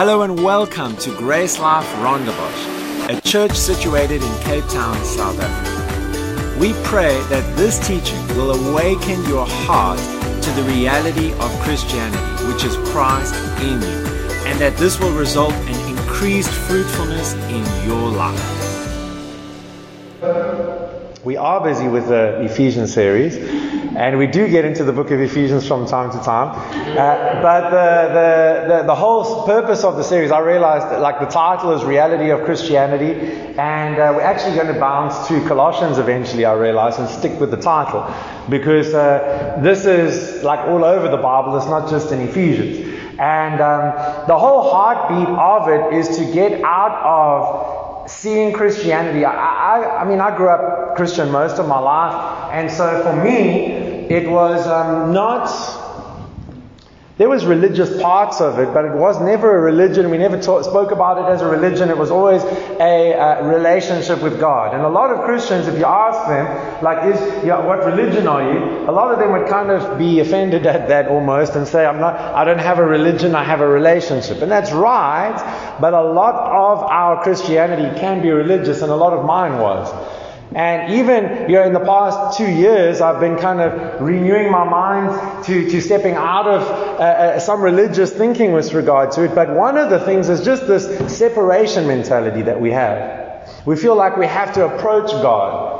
Hello and welcome to Grace Life Rondebosch, a church situated in Cape Town, South Africa. We pray that this teaching will awaken your heart to the reality of Christianity, which is Christ in you, and that this will result in increased fruitfulness in your life. We are busy with the Ephesians series, and we do get into the book of Ephesians from time to time. Uh, but the, the, the, the, whole purpose of the series, I realized that, like the title is Reality of Christianity, and uh, we're actually going to bounce to Colossians eventually, I realized, and stick with the title. Because uh, this is like all over the Bible, it's not just in Ephesians. And um, the whole heartbeat of it is to get out of seeing Christianity. I, I, I, mean, I grew up Christian most of my life, and so for me, it was um, not. There was religious parts of it, but it was never a religion. We never talk, spoke about it as a religion. It was always a, a, relationship with God. And a lot of Christians, if you ask them, like, is what religion are you? A lot of them would kind of be offended at that almost and say, I'm not. I don't have a religion. I have a relationship. And that's right. But a lot of our Christianity can be religious, and a lot of mine was. And even you know, in the past two years, I've been kind of renewing my mind to, to stepping out of uh, uh, some religious thinking with regard to it. But one of the things is just this separation mentality that we have. We feel like we have to approach God.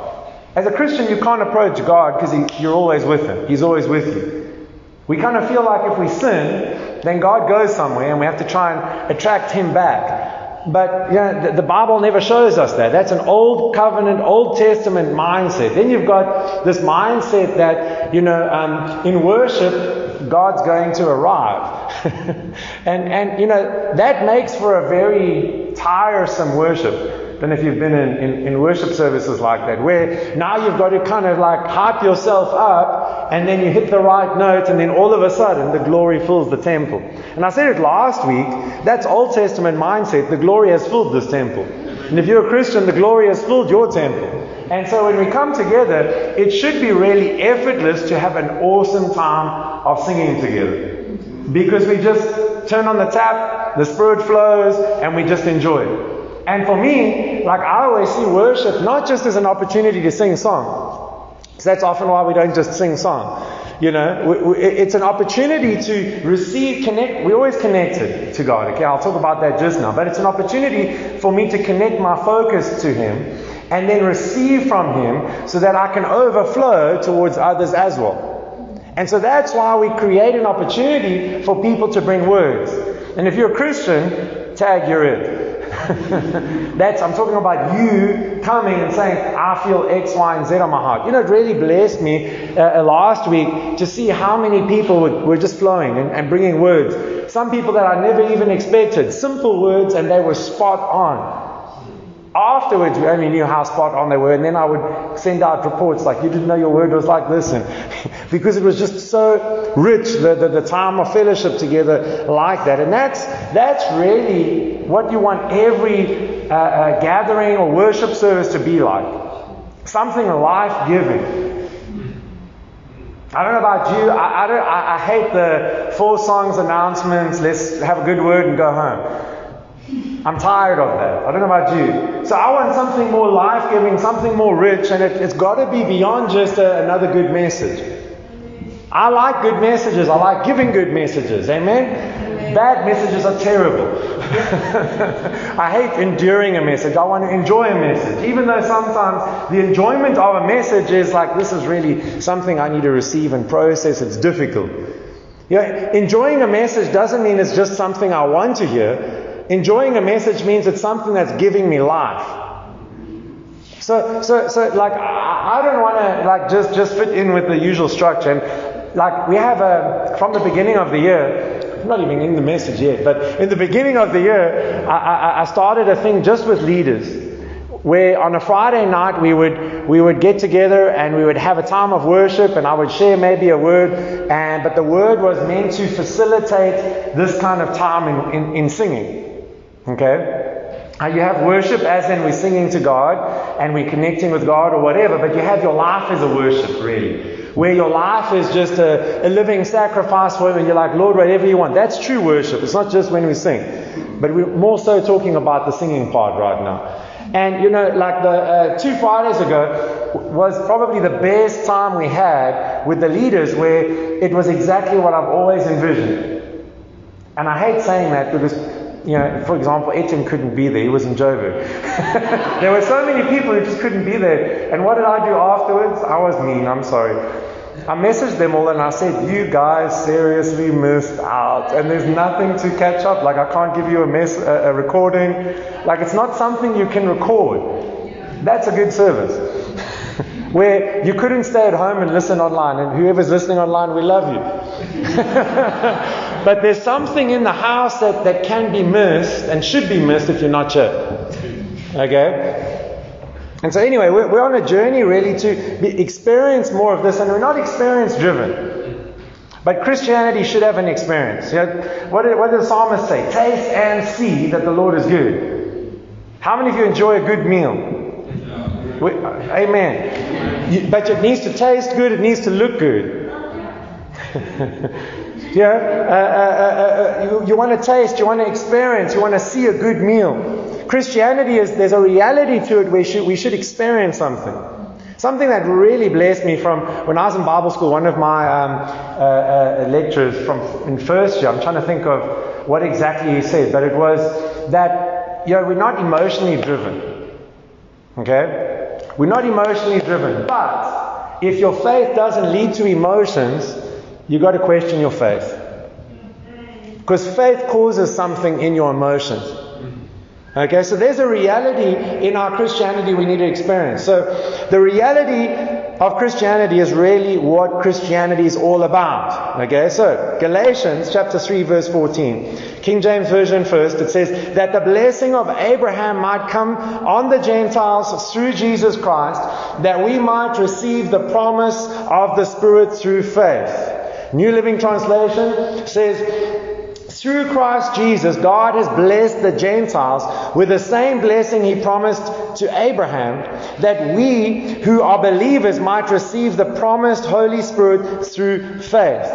As a Christian, you can't approach God because you're always with Him, He's always with you. We kind of feel like if we sin, then God goes somewhere and we have to try and attract Him back. But know, the, the, Bible never shows us that. That's an old covenant, Old Testament mindset. Then you've got this mindset that, you know, um, in worship, God's going to arrive. and, and, you know, that makes for a very tiresome worship don't know if you've been in, in, in, worship services like that, where now you've got to kind of like hype yourself up, and then you hit the right note, and then all of a sudden the glory fills the temple. And I said it last week, that's Old Testament mindset. The glory has filled this temple. And if you're a Christian, the glory has filled your temple. And so when we come together, it should be really effortless to have an awesome time of singing together. Because we just turn on the tap, the Spirit flows, and we just enjoy it. And for me, like I always see worship not just as an opportunity to sing song. Because that's often why we don't just sing song. You know, we, we, it's an opportunity to receive, connect. We're always connected to God. Okay, I'll talk about that just now. But it's an opportunity for me to connect my focus to Him and then receive from Him so that I can overflow towards others as well. And so that's why we create an opportunity for people to bring words. And if you're a Christian, tag you're it. That's, I'm talking about you coming and saying, I feel X, Y, and Z on my heart. You know, it really blessed me uh, uh, last week to see how many people were, were just flowing and, and bringing words. Some people that I never even expected. Simple words, and they were spot on. Afterwards, we only knew how spot on they were, and then I would send out reports like, You didn't know your word was like this. And because it was just so rich, the, the, the time of fellowship together like that. And that's, that's really what you want every uh, uh, gathering or worship service to be like something life giving. I don't know about you. I, I, don't, I, I hate the four songs announcements. Let's have a good word and go home. I'm tired of that. I don't know about you. So I want something more life giving, something more rich, and it, has got to be beyond just a, another good message. I like good messages. I like giving good messages. Amen? Bad messages are terrible. I hate enduring a message. I want to enjoy a message. Even though sometimes the enjoyment of a message is like, this is really something I need to receive and process. It's difficult. You know, enjoying a message doesn't mean it's just something I want to hear. Enjoying a message means it's something that's giving me life. So, so, so, like, I, don't want to like just just fit in with the usual structure. And like, we have a from the beginning of the year. I'm not even in the message yet, but in the beginning of the year, I, I, I started a thing just with leaders where on a Friday night we would we would get together and we would have a time of worship and I would share maybe a word and but the word was meant to facilitate this kind of time in, in, in singing. Okay? Uh, you have worship as in we're singing to God and we're connecting with God or whatever, but you have your life as a worship, really. Where your life is just a, a living sacrifice for Him and you're like, Lord, whatever you want. That's true worship. It's not just when we sing. But we're more so talking about the singing part right now. And you know, like the uh, two Fridays ago was probably the best time we had with the leaders where it was exactly what I've always envisioned. And I hate saying that because, you know, for example, Etienne couldn't be there. He was in Joburg. there were so many people who just couldn't be there. And what did I do afterwards? I was mean. I'm sorry. I messaged them all and I said, You guys seriously missed out. And there's nothing to catch up. Like, I can't give you a, mess, a, a recording. Like, it's not something you can record. That's a good service. Where you couldn't stay at home and listen online. And whoever's listening online, we love you. but there's something in the house that, that can be missed and should be missed if you're not sure. Okay? And so, anyway, we're, we're on a journey really to be, experience more of this, and we're not experience driven. But Christianity should have an experience. You know, what, did, what did the psalmist say? Taste and see that the Lord is good. How many of you enjoy a good meal? We, amen. You, but it needs to taste good, it needs to look good. yeah, uh, uh, uh, you, you want to taste, you want to experience, you want to see a good meal. Christianity is, there's a reality to it where we should, we should experience something. Something that really blessed me from when I was in Bible school, one of my um, uh, uh, lecturers from in first year, I'm trying to think of what exactly he said, but it was that, you know, we're not emotionally driven. Okay? We're not emotionally driven. But if your faith doesn't lead to emotions, you've got to question your faith. Because faith causes something in your emotions. Okay, so there's a reality in our Christianity we need to experience. So the reality of Christianity is really what Christianity is all about. Okay, so Galatians chapter 3 verse 14. King James Version first, it says that the blessing of Abraham might come on the Gentiles through Jesus Christ, that we might receive the promise of the Spirit through faith. New Living Translation says, through Christ Jesus, God has blessed the Gentiles with the same blessing He promised to Abraham, that we who are believers might receive the promised Holy Spirit through faith.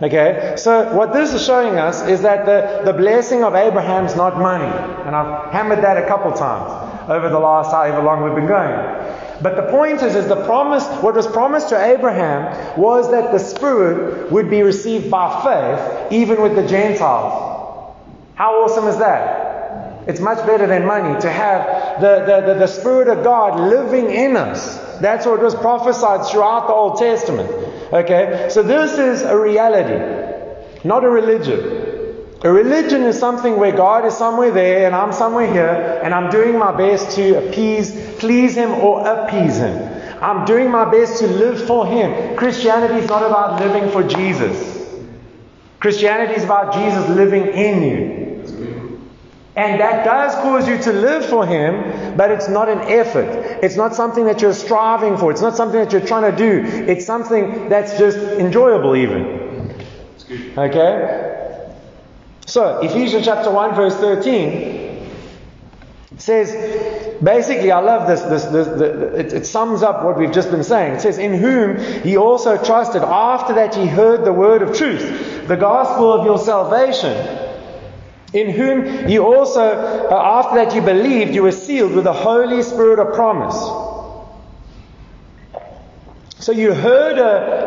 Okay, so what this is showing us is that the, the blessing of Abraham's not money. And I've hammered that a couple times over the last however long we've been going. But the point is, is the promise, what was promised to Abraham was that the Spirit would be received by faith, even with the Gentiles. How awesome is that? It's much better than money to have the, the, the, the Spirit of God living in us. That's what was prophesied throughout the Old Testament. Okay? So this is a reality, not a religion. A religion is something where God is somewhere there and I'm somewhere here and I'm doing my best to appease, please Him or appease Him. I'm doing my best to live for Him. Christianity is not about living for Jesus. Christianity is about Jesus living in you. And that does cause you to live for Him, but it's not an effort. It's not something that you're striving for. It's not something that you're trying to do. It's something that's just enjoyable, even. Okay? So, Ephesians chapter 1, verse 13 says, basically, I love this, this, this the, it, it sums up what we've just been saying. It says, In whom he also trusted after that he heard the word of truth, the gospel of your salvation. In whom you also, uh, after that you believed, you were sealed with the Holy Spirit of promise so you heard uh,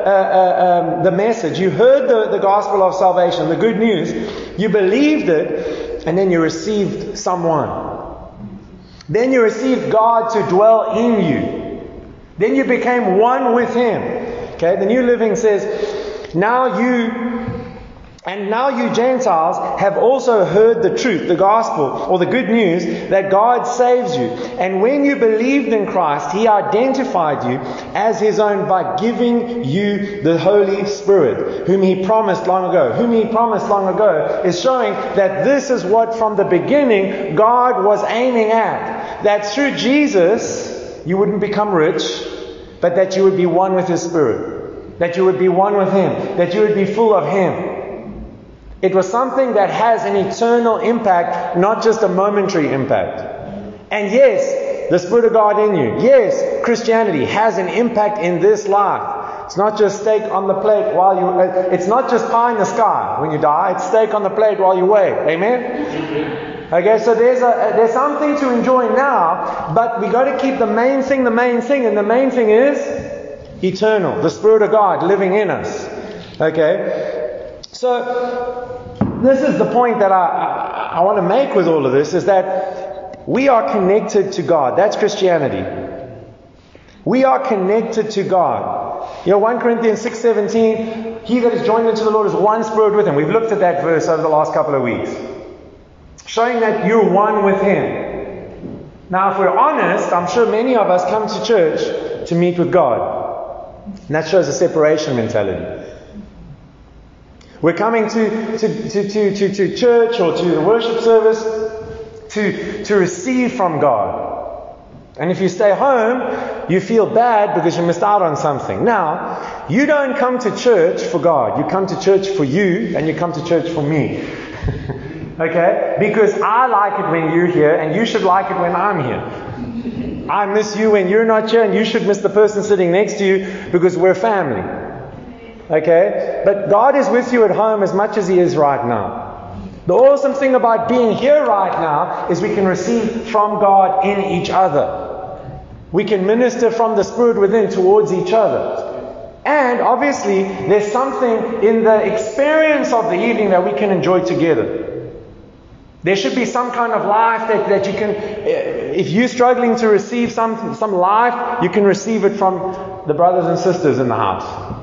uh, um, the message, you heard the, the gospel of salvation, the good news, you believed it, and then you received someone. Then you received God to dwell in you. Then you became one with Him. Okay, the New Living says, now you and now you Gentiles have also heard the truth, the gospel, or the good news that God saves you. And when you believed in Christ, He identified you as His own by giving you the Holy Spirit, whom He promised long ago. Whom He promised long ago is showing that this is what from the beginning God was aiming at. That through Jesus, you wouldn't become rich, but that you would be one with His Spirit. That you would be one with Him. That you would be full of Him. It was something that has an eternal impact, not just a momentary impact. And yes, the Spirit of God in you, yes, Christianity has an impact in this life It's not just steak on the plate while you, it's not just pie in the sky when you die. It's steak on the plate while you wait. Amen? Okay, so there's, a, there's something to enjoy now, but we got to keep the main thing the main thing, and the main thing is eternal, the Spirit of God living in us. Okay? So, this is the point that I, I, I want to make with all of this is that we are connected to God. That's Christianity. We are connected to God. You know, 1 Corinthians 6.17, he that is joined into the Lord is one spirit with him. We've looked at that verse over the last couple of weeks. Showing that you're one with him. Now, if we're honest, I'm sure many of us come to church to meet with God. And that shows a separation mentality. We're coming to, to, to, to, to, church or to the worship service to, to receive from God. And if you stay home, you feel bad because you missed out on something. Now, you don't come to church for God. You come to church for you, and you come to church for me. okay? Because I like it when you're here, and you should like it when I'm here. I miss you when you're not here, and you should miss the person sitting next to you because we're family. Okay? But God is with you at home as much as He is right now. The awesome thing about being here right now is we can receive from God in each other. We can minister from the Spirit within towards each other. And obviously, there's something in the experience of the evening that we can enjoy together. There should be some kind of life that, that you can, eh, if you're struggling to receive some, some life, you can receive it from the brothers and sisters in the house.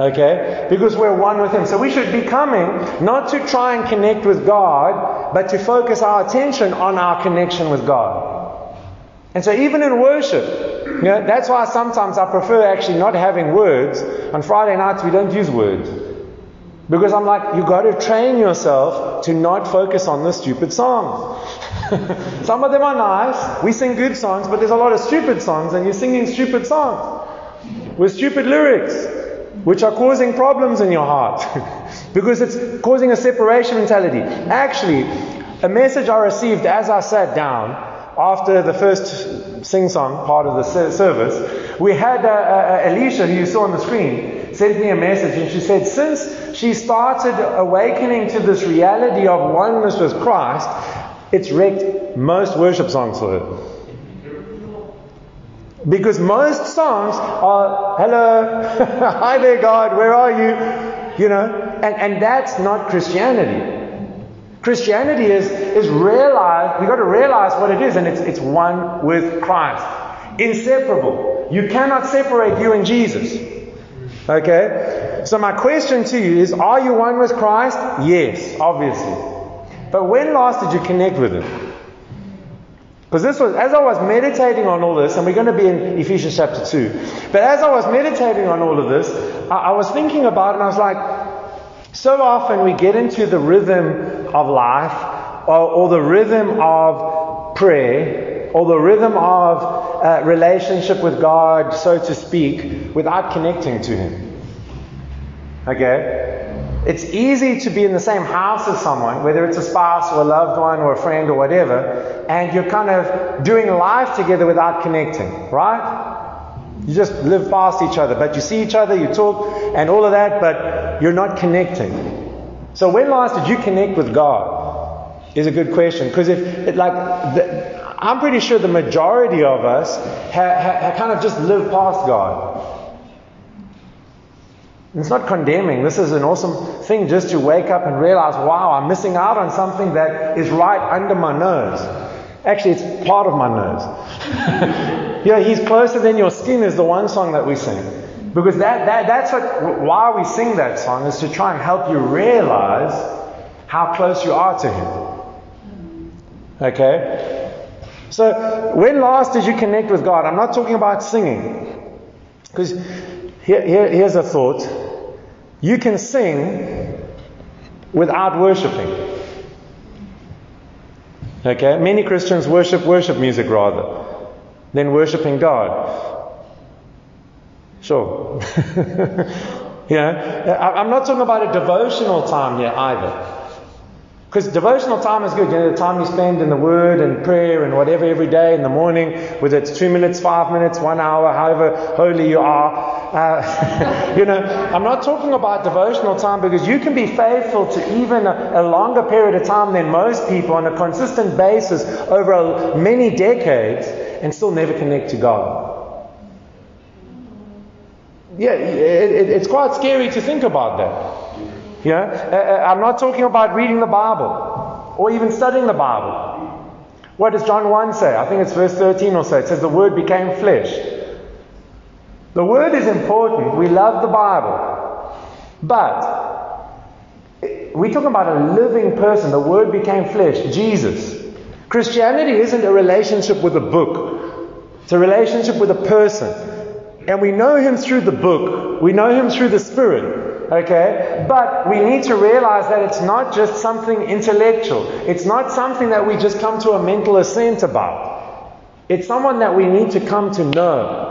Okay? Because we're one with Him. So we should be coming not to try and connect with God, but to focus our attention on our connection with God. And so even in worship, you know, that's why sometimes I prefer actually not having words. On Friday nights we don't use words. Because I'm like, you've got to train yourself to not focus on the stupid songs. Some of them are nice. We sing good songs, but there's a lot of stupid songs, and you're singing stupid songs with stupid lyrics, which are causing problems in your heart. because it's causing a separation mentality. Actually, a message I received as I sat down after the first sing song part of the service, we had uh, uh, Alicia, who you saw on the screen, sent me a message and she said, since she started awakening to this reality of oneness with Christ, it's wrecked most worship songs for her. Because most songs are, hello, hi there, God, where are you? You know, and, and that's not Christianity. Christianity is, is realize, we've got to realize what it is, and it's, it's one with Christ. Inseparable. You cannot separate you and Jesus. Okay? So my question to you is, are you one with Christ? Yes, obviously. But when last did you connect with Him? Because this was, as I was meditating on all this, and we're going to be in Ephesians chapter 2, but as I was meditating on all of this, I, I was thinking about it and I was like, so often we get into the rhythm of life or, or the rhythm of prayer or the rhythm of uh, relationship with God, so to speak, without connecting to Him. Okay? It's easy to be in the same house as someone, whether it's a spouse or a loved one or a friend or whatever, and you're kind of doing life together without connecting, right? You just live past each other, but you see each other, you talk, and all of that, but you're not connecting. So when last did you connect with God? Is a good question because if it, like the, I'm pretty sure the majority of us have kind of just lived past God. It's not condemning. This is an awesome thing just to wake up and realize, wow, I'm missing out on something that is right under my nose. Actually, it's part of my nose. yeah, He's closer than your skin is the one song that we sing. Because that, that, that's what, why we sing that song, is to try and help you realize how close you are to Him. Okay? So, when last did you connect with God? I'm not talking about singing. Because here, here, here's a thought you can sing without worshiping. Okay? Many Christians worship worship music rather than worshiping God. Sure. yeah. I'm not talking about a devotional time here either. Because devotional time is good. You know, the time you spend in the Word and prayer and whatever every day in the morning, whether it's two minutes, five minutes, one hour, however holy you are, Uh, you know, I'm not talking about devotional time because you can be faithful to even a, a longer period of time than most people on a consistent basis over a, many decades and still never connect to God. Yeah, it, it, it's quite scary to think about that. Yeah, uh, uh, I'm not talking about reading the Bible or even studying the Bible. What does John 1 say? I think it's verse 13 or so. It says, The Word became flesh. The Word is important. We love the Bible. But we're talking about a living person. The Word became flesh. Jesus. Christianity isn't a relationship with a book, it's a relationship with a person. And we know Him through the book, we know Him through the Spirit. Okay? But we need to realize that it's not just something intellectual. It's not something that we just come to a mental assent about. It's someone that we need to come to know.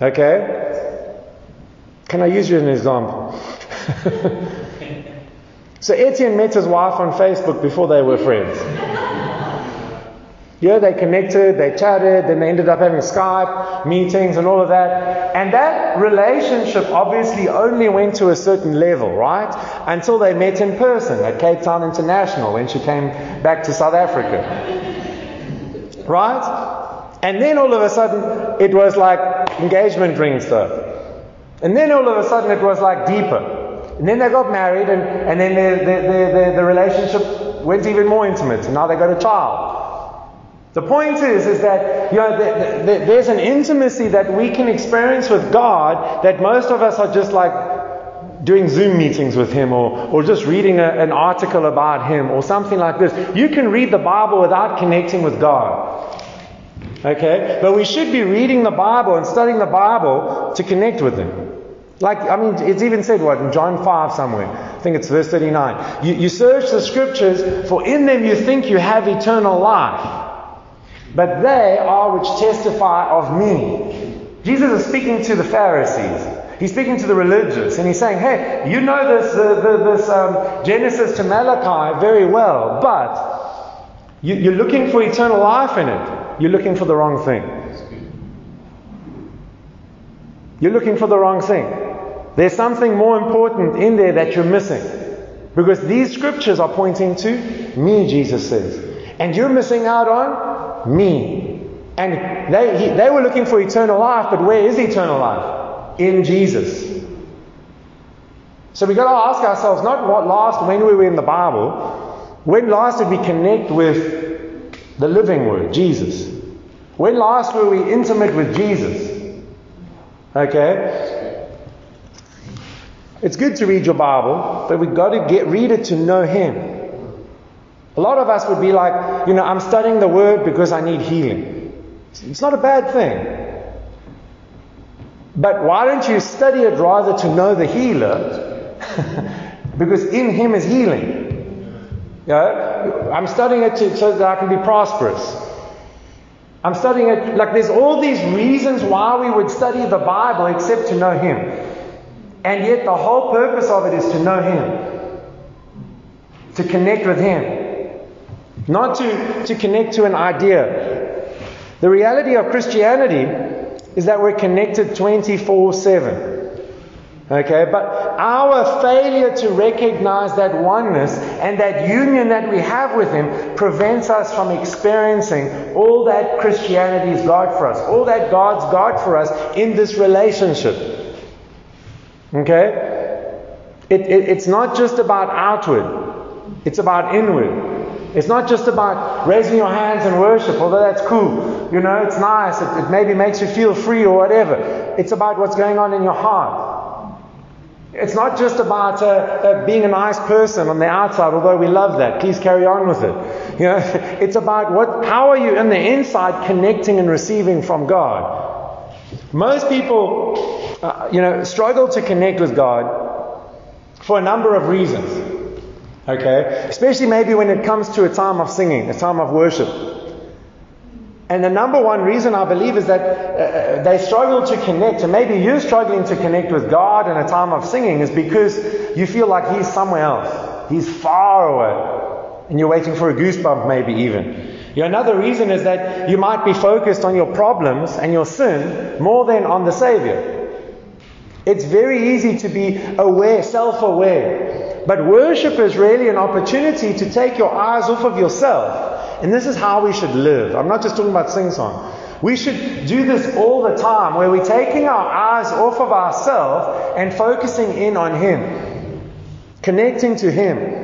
Okay? Can I use you as an example? so Etienne met his wife on Facebook before they were friends. Yeah, they connected, they chatted, then they ended up having Skype meetings and all of that. And that relationship obviously only went to a certain level, right? Until they met in person at Cape Town International when she came back to South Africa. Right? And then all of a sudden, it was like engagement ring stuff. And then all of a sudden, it was like deeper. And then they got married, and, and then the, the, the, the relationship went even more intimate. And now they got a child. The point is, is that you know, the, the, there's an intimacy that we can experience with God that most of us are just like doing Zoom meetings with Him or, or just reading a, an article about Him or something like this. You can read the Bible without connecting with God. Okay? But we should be reading the Bible and studying the Bible to connect with Him. Like, I mean, it's even said, what, in John 5 somewhere. I think it's verse 39. You, you search the scriptures, for in them you think you have eternal life. But they are which testify of me. Jesus is speaking to the Pharisees. He's speaking to the religious, and he's saying, "Hey, you know this uh, the, this um, Genesis to Malachi very well, but you, you're looking for eternal life in it. You're looking for the wrong thing. You're looking for the wrong thing. There's something more important in there that you're missing, because these scriptures are pointing to me. Jesus says, and you're missing out on me. And they, he, they were looking for eternal life, but where is eternal life? In Jesus. So we've got to ask ourselves not what last, when we were in the Bible, when last did we connect with the living Word, Jesus? When last were we intimate with Jesus? Okay? It's good to read your Bible, but we've got to get, read it to know Him. A lot of us would be like, you know, I'm studying the Word because I need healing. It's not a bad thing. But why don't you study it rather to know the healer? because in Him is healing. Know, I'm studying it so that I can be prosperous. I'm studying it, like there's all these reasons why we would study the Bible except to know Him. And yet the whole purpose of it is to know Him, to connect with Him not to, to connect to an idea. The reality of Christianity is that we're connected 24 7. Okay, but our failure to recognize that oneness and that union that we have with Him prevents us from experiencing all that Christianity is God for us, all that God's God for us in this relationship. Okay? It, it, it's not just about outward, it's about inward. It's not just about raising your hands and worship, although that's cool. You know, it's nice. It, it maybe makes you feel free or whatever. It's about what's going on in your heart. It's not just about uh, uh, being a nice person on the outside, although we love that. Please carry on with it. You know, it's about what, how are you in the inside connecting and receiving from God. Most people, uh, you know, struggle to connect with God for a number of reasons. Okay? Especially maybe when it comes to a time of singing, a time of worship. And the number one reason I believe is that uh, uh, they struggle to connect, and maybe you're struggling to connect with God in a time of singing, is because you feel like He's somewhere else. He's far away. And you're waiting for a goosebump, maybe even. You know, another reason is that you might be focused on your problems and your sin more than on the Savior. It's very easy to be aware, self aware. But worship is really an opportunity to take your eyes off of yourself. And this is how we should live. I'm not just talking about sing song. We should do this all the time where we're taking our eyes off of ourselves and focusing in on Him, connecting to Him.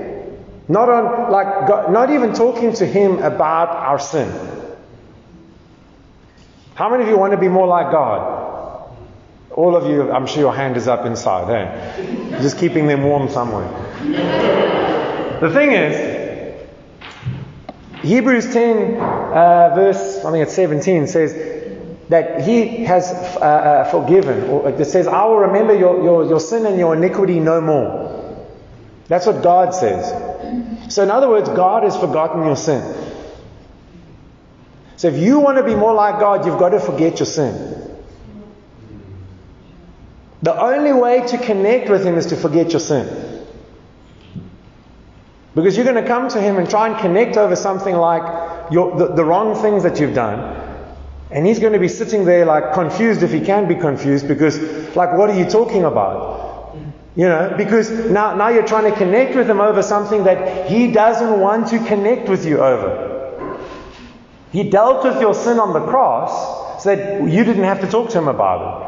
Not on, like, not even talking to Him about our sin. How many of you want to be more like God? All of you, I'm sure your hand is up inside, hey? Just keeping them warm somewhere. The thing is, Hebrews 10, uh, verse, I think it's 17, says that He has uh, uh, forgiven. Or it says, I will remember your, your, your sin and your iniquity no more. That's what God says. So, in other words, God has forgotten your sin. So, if you want to be more like God, you've got to forget your sin. The only way to connect with Him is to forget your sin. Because you're going to come to him and try and connect over something like your, the, the wrong things that you've done. And he's going to be sitting there like confused if he can be confused because, like, what are you talking about? You know, because now, now you're trying to connect with him over something that he doesn't want to connect with you over. He dealt with your sin on the cross so that you didn't have to talk to him about it.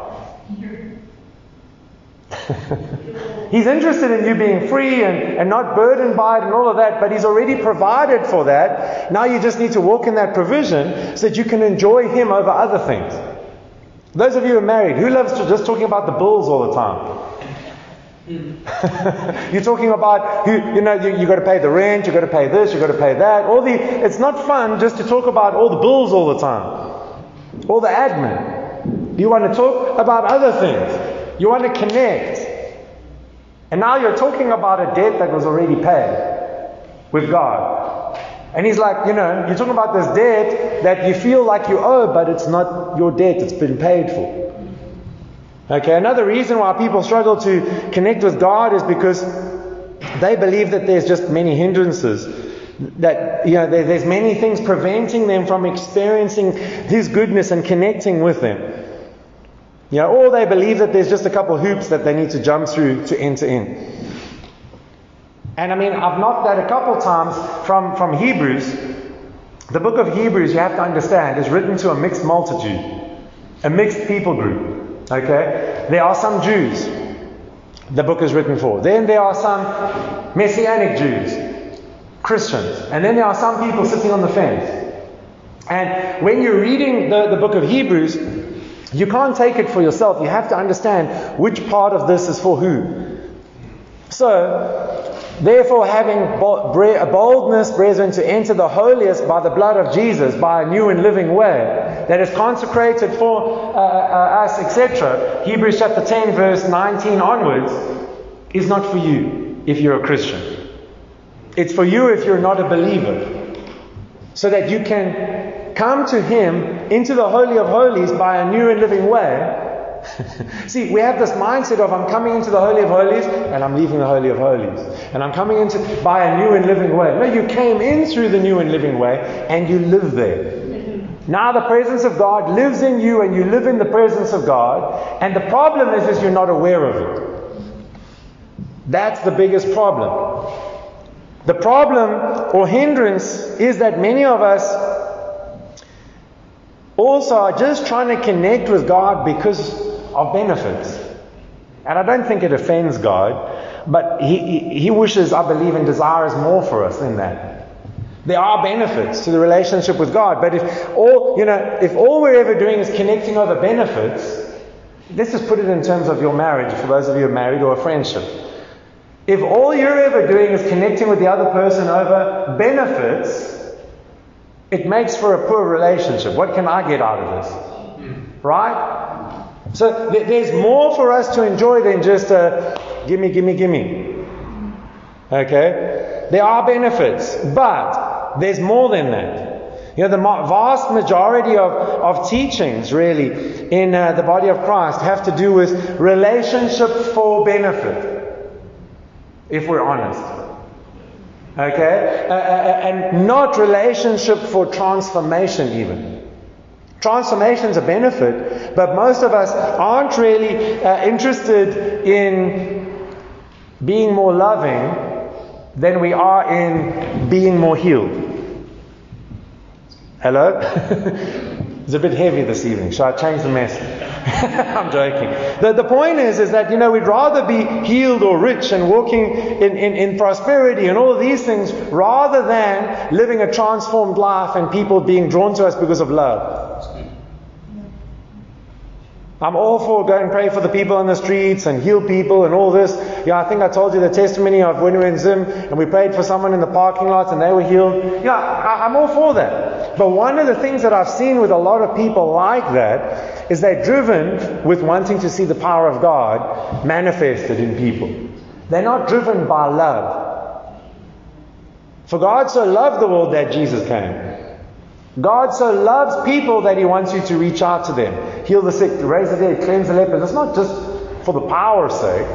He's interested in you being free and, and not burdened by it and all of that, but He's already provided for that. Now you just need to walk in that provision so that you can enjoy Him over other things. Those of you who are married, who loves to just talking about the bills all the time? You're talking about you know, you, you got to pay the rent, you got to pay this, you got to pay that. All the, it's not fun just to talk about all the bills all the time, all the admin. You want to talk about other things. You want to connect. And now you're talking about a debt that was already paid with God. And he's like, you know, you're talking about this debt that you feel like you owe, but it's not your debt, it's been paid for. Okay, another reason why people struggle to connect with God is because they believe that there's just many hindrances. That, you know, there's many things preventing them from experiencing His goodness and connecting with Him. You know, or they believe that there's just a couple hoops that they need to jump through to enter in. And I mean, I've knocked that a couple times from, from Hebrews. The book of Hebrews, you have to understand, is written to a mixed multitude, a mixed people group. Okay? There are some Jews the book is written for. Then there are some Messianic Jews, Christians. And then there are some people sitting on the fence. And when you're reading the, the book of Hebrews, you can't take it for yourself. You have to understand which part of this is for who. So, therefore, having a boldness, brethren, to enter the holiest by the blood of Jesus, by a new and living way that is consecrated for uh, uh, us, etc. Hebrews chapter 10, verse 19 onwards, is not for you if you're a Christian. It's for you if you're not a believer. So that you can come to Him into the Holy of Holies by a new and living way. See, we have this mindset of I'm coming into the Holy of Holies and I'm leaving the Holy of Holies. And I'm coming into by a new and living way. No, you came in through the new and living way and you live there. Now the presence of God lives in you and you live in the presence of God. And the problem is, is you're not aware of it. That's the biggest problem. The problem or hindrance is that many of us also are just trying to connect with God because of benefits. And I don't think it offends God, but He, he wishes, I believe, and desires more for us than that. There are benefits to the relationship with God, but if all, you know, if all we're ever doing is connecting over benefits, let's just put it in terms of your marriage, for those of you who are married, or a friendship. If all you're ever doing is connecting with the other person over benefits, it makes for a poor relationship. What can I get out of this? Right? So th- there's more for us to enjoy than just a gimme, gimme, gimme. Okay? There are benefits, but there's more than that. You know, the vast majority of, of teachings, really, in uh, the body of Christ have to do with relationship for benefit, if we're honest. Okay? Uh, and not relationship for transformation, even. Transformation's a benefit, but most of us aren't really uh, interested in being more loving than we are in being more healed. Hello? it's a bit heavy this evening. Shall I change the message? I'm joking. The, the point is, is that, you know, we'd rather be healed or rich and walking in, in, in prosperity and all these things rather than living a transformed life and people being drawn to us because of love. I'm all for go and pray for the people on the streets and heal people and all this. Yeah, I think I told you the testimony of when we were in Zim and we prayed for someone in the parking lot and they were healed. Yeah, I, I'm all for that. But one of the things that I've seen with a lot of people like that is they're driven with wanting to see the power of God manifested in people. They're not driven by love. For God so loved the world that Jesus came. God so loves people that He wants you to reach out to them. Heal the sick, raise the dead, cleanse the lepers. It's not just for the power's sake.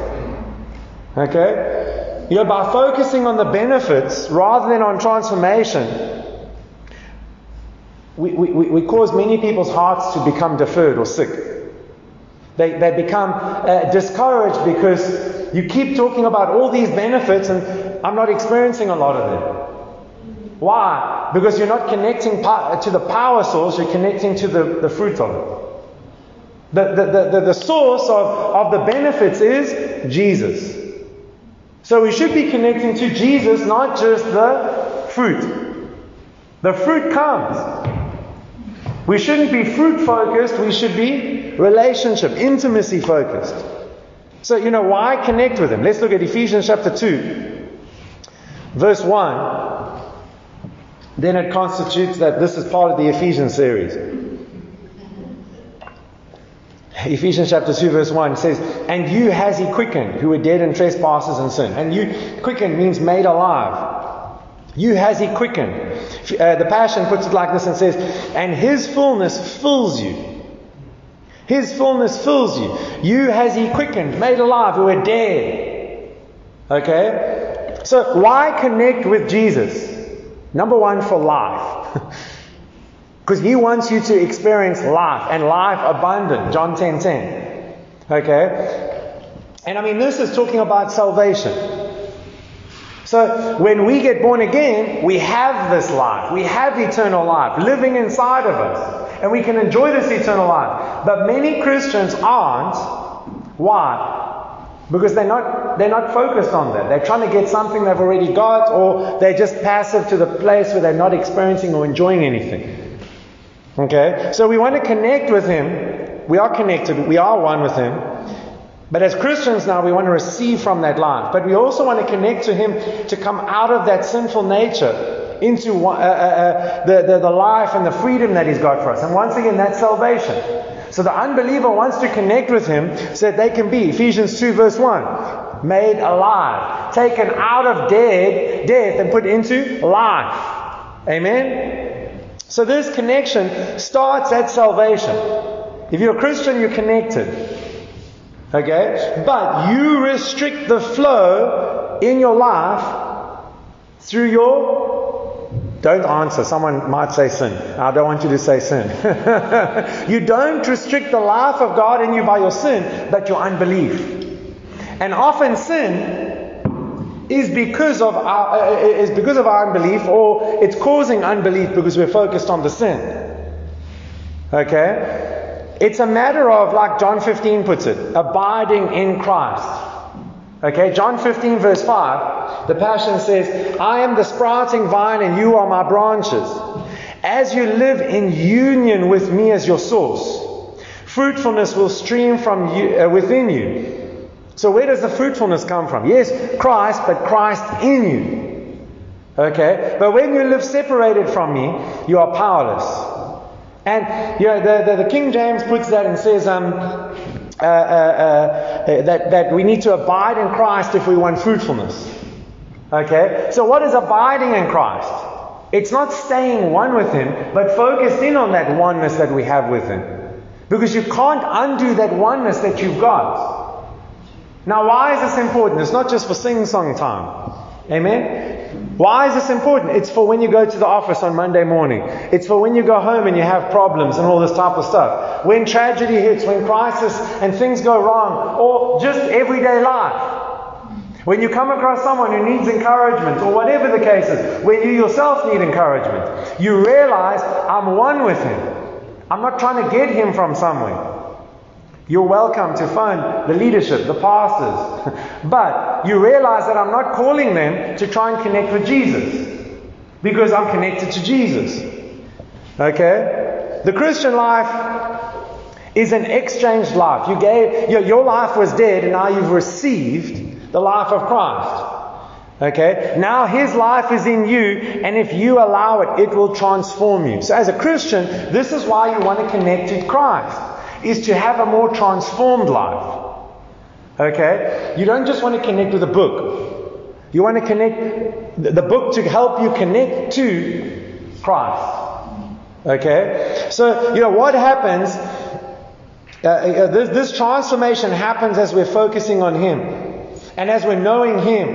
Okay? You know, by focusing on the benefits rather than on transformation, we, we, we cause many people's hearts to become deferred or sick. They, they become uh, discouraged because you keep talking about all these benefits and I'm not experiencing a lot of them. Why? Because you're not connecting to the power source, you're connecting to the, the fruit of it. The, the, the, the source of, of the benefits is Jesus. So we should be connecting to Jesus, not just the fruit. The fruit comes. We shouldn't be fruit focused, we should be relationship, intimacy focused. So, you know, why connect with Him? Let's look at Ephesians chapter 2, verse 1. Then it constitutes that this is part of the Ephesians series. Ephesians chapter 2, verse 1 says, And you has he quickened, who were dead in trespasses and sin. And you, quickened means made alive. You has he quickened. Uh, the Passion puts it like this and says, And his fullness fills you. His fullness fills you. You has he quickened, made alive, who were dead. Okay? So why connect with Jesus? Number one, for life. Because he wants you to experience life and life abundant. John 10 10. Okay? And I mean, this is talking about salvation. So when we get born again, we have this life. We have eternal life living inside of us. And we can enjoy this eternal life. But many Christians aren't. Why? Because they're not, they're not focused on that. They're trying to get something they've already got, or they're just passive to the place where they're not experiencing or enjoying anything. Okay? So we want to connect with Him. We are connected. We are one with Him. But as Christians now, we want to receive from that life. But we also want to connect to Him to come out of that sinful nature into uh, uh, uh, the, the, the life and the freedom that He's got for us. And once again, that's salvation. So the unbeliever wants to connect with him so that they can be, Ephesians 2 verse 1, made alive, taken out of dead, death and put into life. Amen? So this connection starts at salvation. If you're a Christian, you're connected. Okay? But you restrict the flow in your life through your don't answer. Someone might say sin. I don't want you to say sin. you don't restrict the life of God in you by your sin, but your unbelief. And often sin is because of our, uh, is because of our unbelief, or it's causing unbelief because we're focused on the sin. Okay? It's a matter of, like John 15 puts it, abiding in Christ. Okay, John 15, verse 5, the Passion says, I am the sprouting vine and you are my branches. As you live in union with me as your source, fruitfulness will stream from you, uh, within you. So, where does the fruitfulness come from? Yes, Christ, but Christ in you. Okay? But when you live separated from me, you are powerless. And you know, the, the, the King James puts that and says, um, uh, uh, uh, that, that we need to abide in Christ if we want fruitfulness. Okay? So, what is abiding in Christ? It's not staying one with Him, but focused in on that oneness that we have with Him. Because you can't undo that oneness that you've got. Now, why is this important? It's not just for sing song time. Amen? Why is this important? It's for when you go to the office on Monday morning. It's for when you go home and you have problems and all this type of stuff. When tragedy hits, when crisis and things go wrong, or just everyday life. When you come across someone who needs encouragement, or whatever the case is, when you yourself need encouragement, you realize I'm one with him. I'm not trying to get him from somewhere. You're welcome to phone the leadership, the pastors. but you realize that I'm not calling them to try and connect with Jesus because I'm connected to Jesus. Okay? The Christian life is an exchange life. You gave your, your life was dead and now you've received the life of Christ. Okay? Now his life is in you, and if you allow it, it will transform you. So as a Christian, this is why you want to connect to Christ is to have a more transformed life. Okay? You don't just want to connect with a book. You want to connect the book to help you connect to Christ. Okay? So, you know, what happens, uh, uh, this, this transformation happens as we're focusing on Him and as we're knowing Him.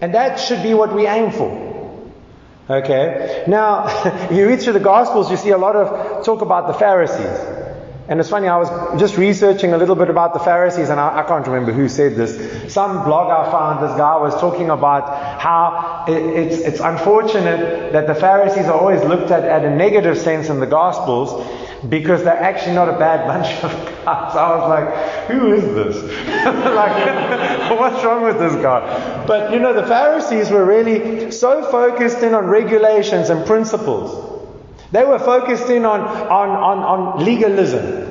And that should be what we aim for. Okay? Now, if you read through the Gospels, you see a lot of talk about the Pharisees. And it's funny, I was just researching a little bit about the Pharisees, and I, I, can't remember who said this. Some blog I found, this guy was talking about how it, it's, it's unfortunate that the Pharisees are always looked at at a negative sense in the Gospels because they're actually not a bad bunch of guys. I was like, who is this? like, what's wrong with this guy? But you know, the Pharisees were really so focused in on regulations and principles they were focused in on, on, on, on legalism.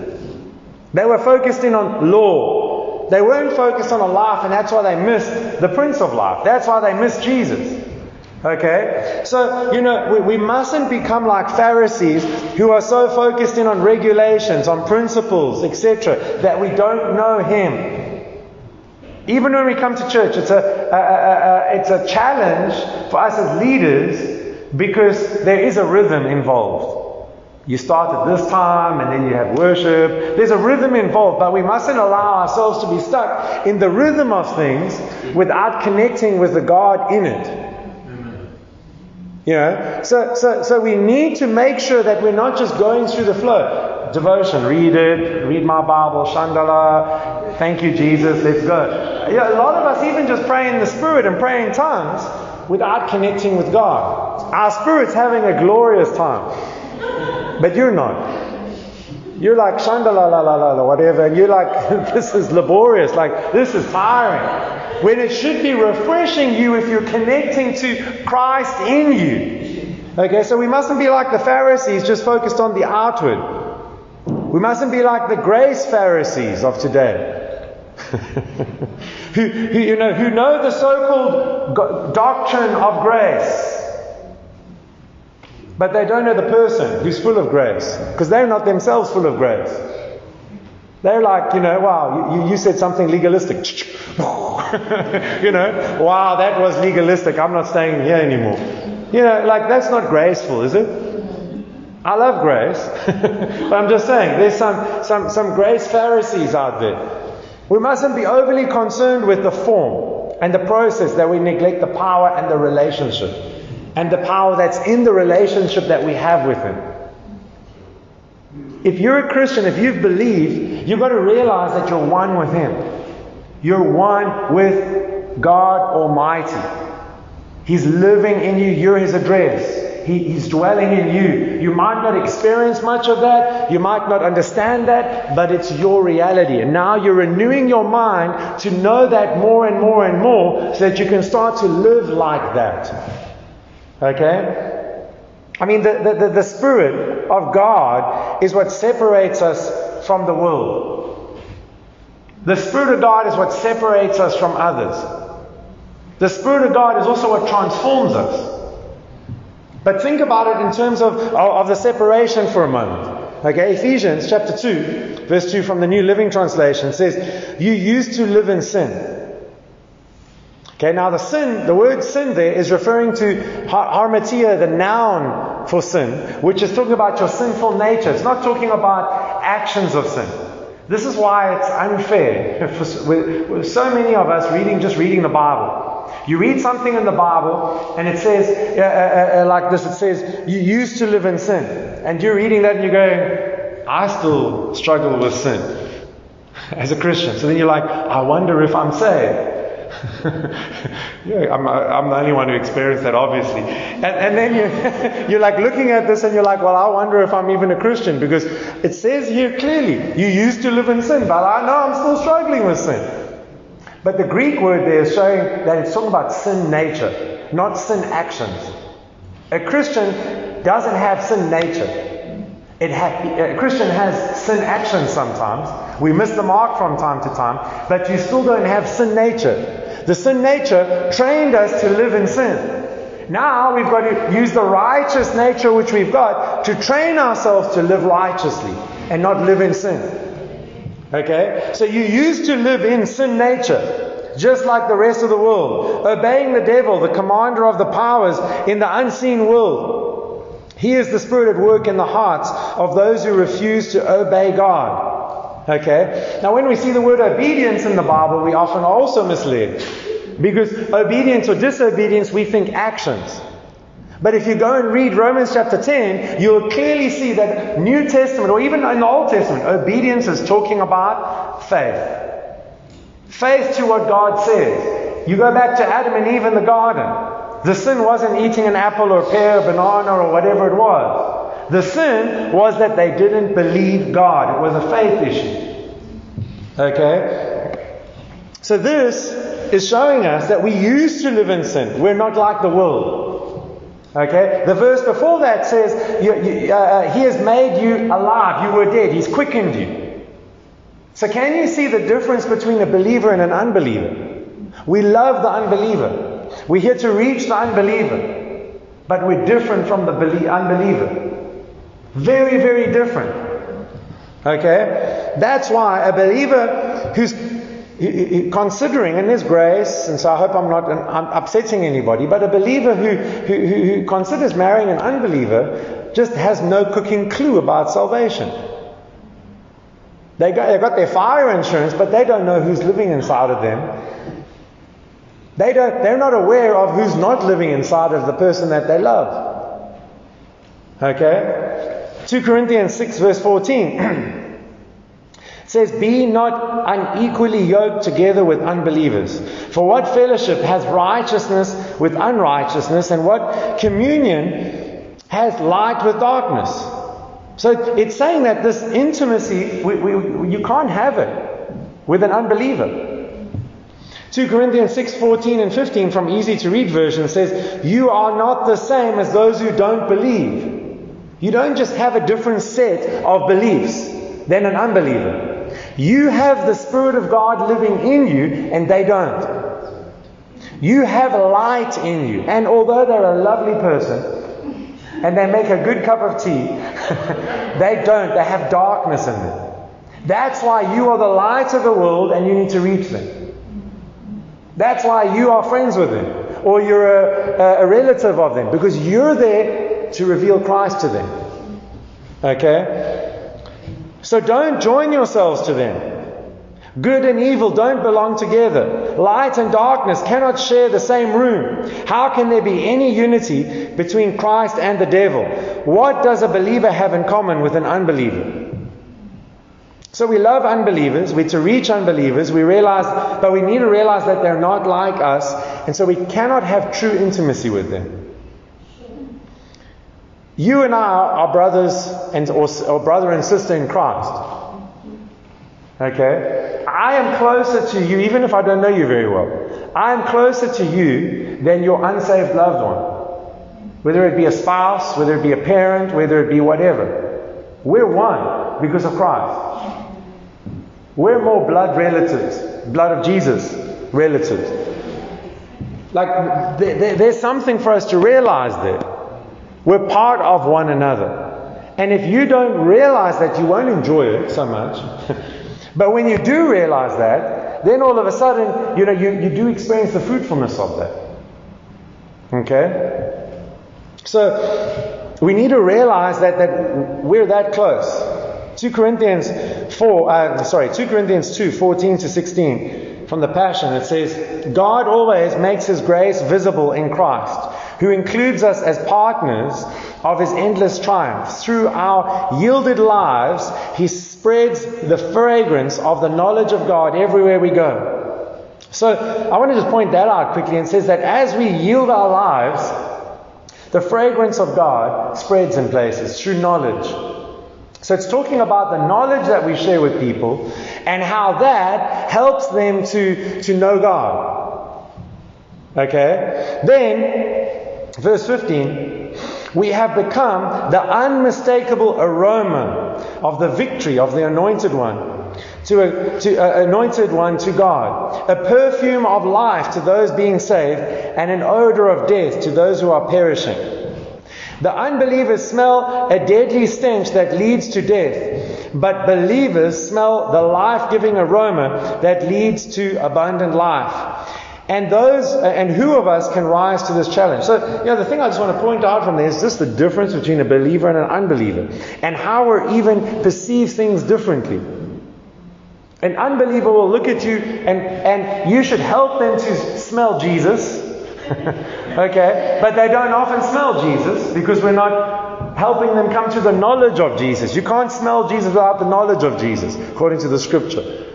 They were focused in on law. They weren't focused on a life, and that's why they missed the Prince of Life. That's why they missed Jesus. Okay? So, you know, we, we mustn't become like Pharisees who are so focused in on regulations, on principles, etc., that we don't know Him. Even when we come to church, it's a, a, a, a, it's a challenge for us as leaders because there is a rhythm involved. You start at this time and then you have worship. There's a rhythm involved, but we mustn't allow ourselves to be stuck in the rhythm of things without connecting with the God in it. You know, so, so, so we need to make sure that we're not just going through the flow. Devotion, read it, read my Bible, Shandala, thank you, Jesus, let's go. Yeah, a lot of us even just pray in the Spirit and pray in tongues without connecting with God. Our spirit's having a glorious time, but you're not. You're like shandala la la la la whatever, and you're like this is laborious, like this is tiring. When it should be refreshing you if you're connecting to Christ in you. Okay, so we mustn't be like the Pharisees, just focused on the outward. We mustn't be like the grace Pharisees of today. who, who, you know, who know the so-called doctrine of grace, but they don't know the person who's full of grace, because they're not themselves full of grace. They're like, you know, wow, you, you said something legalistic. you know, wow, that was legalistic. I'm not staying here anymore. You know, like that's not graceful, is it? I love grace, but I'm just saying there's some, some, some grace Pharisees out there we mustn't be overly concerned with the form and the process that we neglect the power and the relationship and the power that's in the relationship that we have with Him. If you're a Christian, if you've believed, you've got to realize that you're one with Him. You're one with God Almighty. He's living in you, you're His address. He, he's dwelling in you. You might not experience much of that. You might not understand that, but it's your reality. And now you're renewing your mind to know that more and more and more so that you can start to live like that. Okay? I mean, the, the, the, the Spirit of God is what separates us from the world. The Spirit of God is what separates us from others. The Spirit of God is also what transforms us. But think about it in terms of, of the separation for a moment. Okay, Ephesians chapter 2, verse 2 from the New Living Translation says, You used to live in sin. Okay, now the sin, the word sin there is referring to hamartia, the noun for sin, which is talking about your sinful nature. It's not talking about actions of sin. This is why it's unfair for so many of us reading, just reading the Bible. You read something in the Bible and it says, uh, uh, uh, like this, it says, you used to live in sin. And you're reading that and you're going, I still struggle with sin as a Christian. So then you're like, I wonder if I'm saved. yeah, I'm, uh, I'm, the only one who experienced that, obviously. And, and then you're, you're like looking at this and you're like, well, I wonder if I'm even a Christian because it says here clearly, you used to live in sin, but I know I'm still struggling with sin. But the Greek word there is showing that it's talking about sin nature, not sin actions. A Christian doesn't have sin nature. Ha- a Christian has sin actions sometimes. We miss the mark from time to time, but you still don't have sin nature. The sin nature trained us to live in sin. Now we've got to use the righteous nature which we've got to train ourselves to live righteously and not live in sin. Okay? So you used to live in sin nature, just like the rest of the world, obeying the devil, the commander of the powers in the unseen world. He is the spirit at work in the hearts of those who refuse to obey God. Okay? Now, when we see the word obedience in the Bible, we often also misled. Because obedience or disobedience, we think actions. But if you go and read Romans chapter 10, you'll clearly see that New Testament, or even in the Old Testament, obedience is talking about faith. Faith to what God says. You go back to Adam and Eve in the garden. The sin wasn't eating an apple or pear or banana or whatever it was. The sin was that they didn't believe God. It was a faith issue. Okay? So this is showing us that we used to live in sin. We're not like the world. Okay? The verse before that says, you, you, uh, uh, He has made you alive. You were dead. He's quickened you. So can you see the difference between a believer and an unbeliever? We love the unbeliever. We're here to reach the unbeliever. But we're different from the unbeliever. Very, very different. Okay? That's why a believer who's considering, and there's grace, and so I hope I'm not um, I'm upsetting anybody, but a believer who, who, who considers marrying an unbeliever just has no cooking clue about salvation. They got, they've got their fire insurance, but they don't know who's living inside of them. They don't, they're not aware of who's not living inside of the person that they love. Okay? 2 Corinthians 6, verse 14 says, Be not unequally yoked together with unbelievers. For what fellowship has righteousness with unrighteousness, and what communion has light with darkness? So it's saying that this intimacy, we, we, you can't have it with an unbeliever. 2 Corinthians 6:14 and 15 from easy to read version says, You are not the same as those who don't believe. You don't just have a different set of beliefs than an unbeliever. You have the Spirit of God living in you, and they don't. You have light in you, and although they're a lovely person and they make a good cup of tea, they don't. They have darkness in them. That's why you are the light of the world and you need to reach them. That's why you are friends with them or you're a, a relative of them because you're there to reveal Christ to them. Okay? So don't join yourselves to them. Good and evil don't belong together. Light and darkness cannot share the same room. How can there be any unity between Christ and the devil? What does a believer have in common with an unbeliever? So we love unbelievers. We're to reach unbelievers. We realize, but we need to realize that they're not like us, and so we cannot have true intimacy with them. You and I are brothers and or, or brother and sister in Christ. Okay? I am closer to you, even if I don't know you very well. I am closer to you than your unsaved loved one. Whether it be a spouse, whether it be a parent, whether it be whatever. We're one because of Christ. We're more blood relatives, blood of Jesus relatives. Like, there's something for us to realize there. We're part of one another. And if you don't realize that, you won't enjoy it so much. but when you do realize that, then all of a sudden, you know, you, you do experience the fruitfulness of that. Okay? So we need to realize that, that we're that close. 2 Corinthians 4, uh, sorry, 2 Corinthians 2, 14 to 16. from the Passion. It says, God always makes His grace visible in Christ, who includes us as partners of His endless triumph. Through our yielded lives, He spreads the fragrance of the knowledge of God everywhere we go. So I want to just point that out quickly and says that as we yield our lives, the fragrance of God spreads in places through knowledge. So it's talking about the knowledge that we share with people and how that helps them to, to know God. Okay? Then, verse 15, we have become the unmistakable aroma of the victory of the anointed one. To, a, to a anointed one to God, a perfume of life to those being saved, and an odor of death to those who are perishing. The unbelievers smell a deadly stench that leads to death, but believers smell the life giving aroma that leads to abundant life. And those, uh, and who of us can rise to this challenge? So, you know, the thing I just want to point out from this is just the difference between a believer and an unbeliever, and how we even perceive things differently. An unbeliever will look at you, and, and you should help them to smell Jesus. okay? But they don't often smell Jesus because we're not helping them come to the knowledge of Jesus. You can't smell Jesus without the knowledge of Jesus, according to the scripture.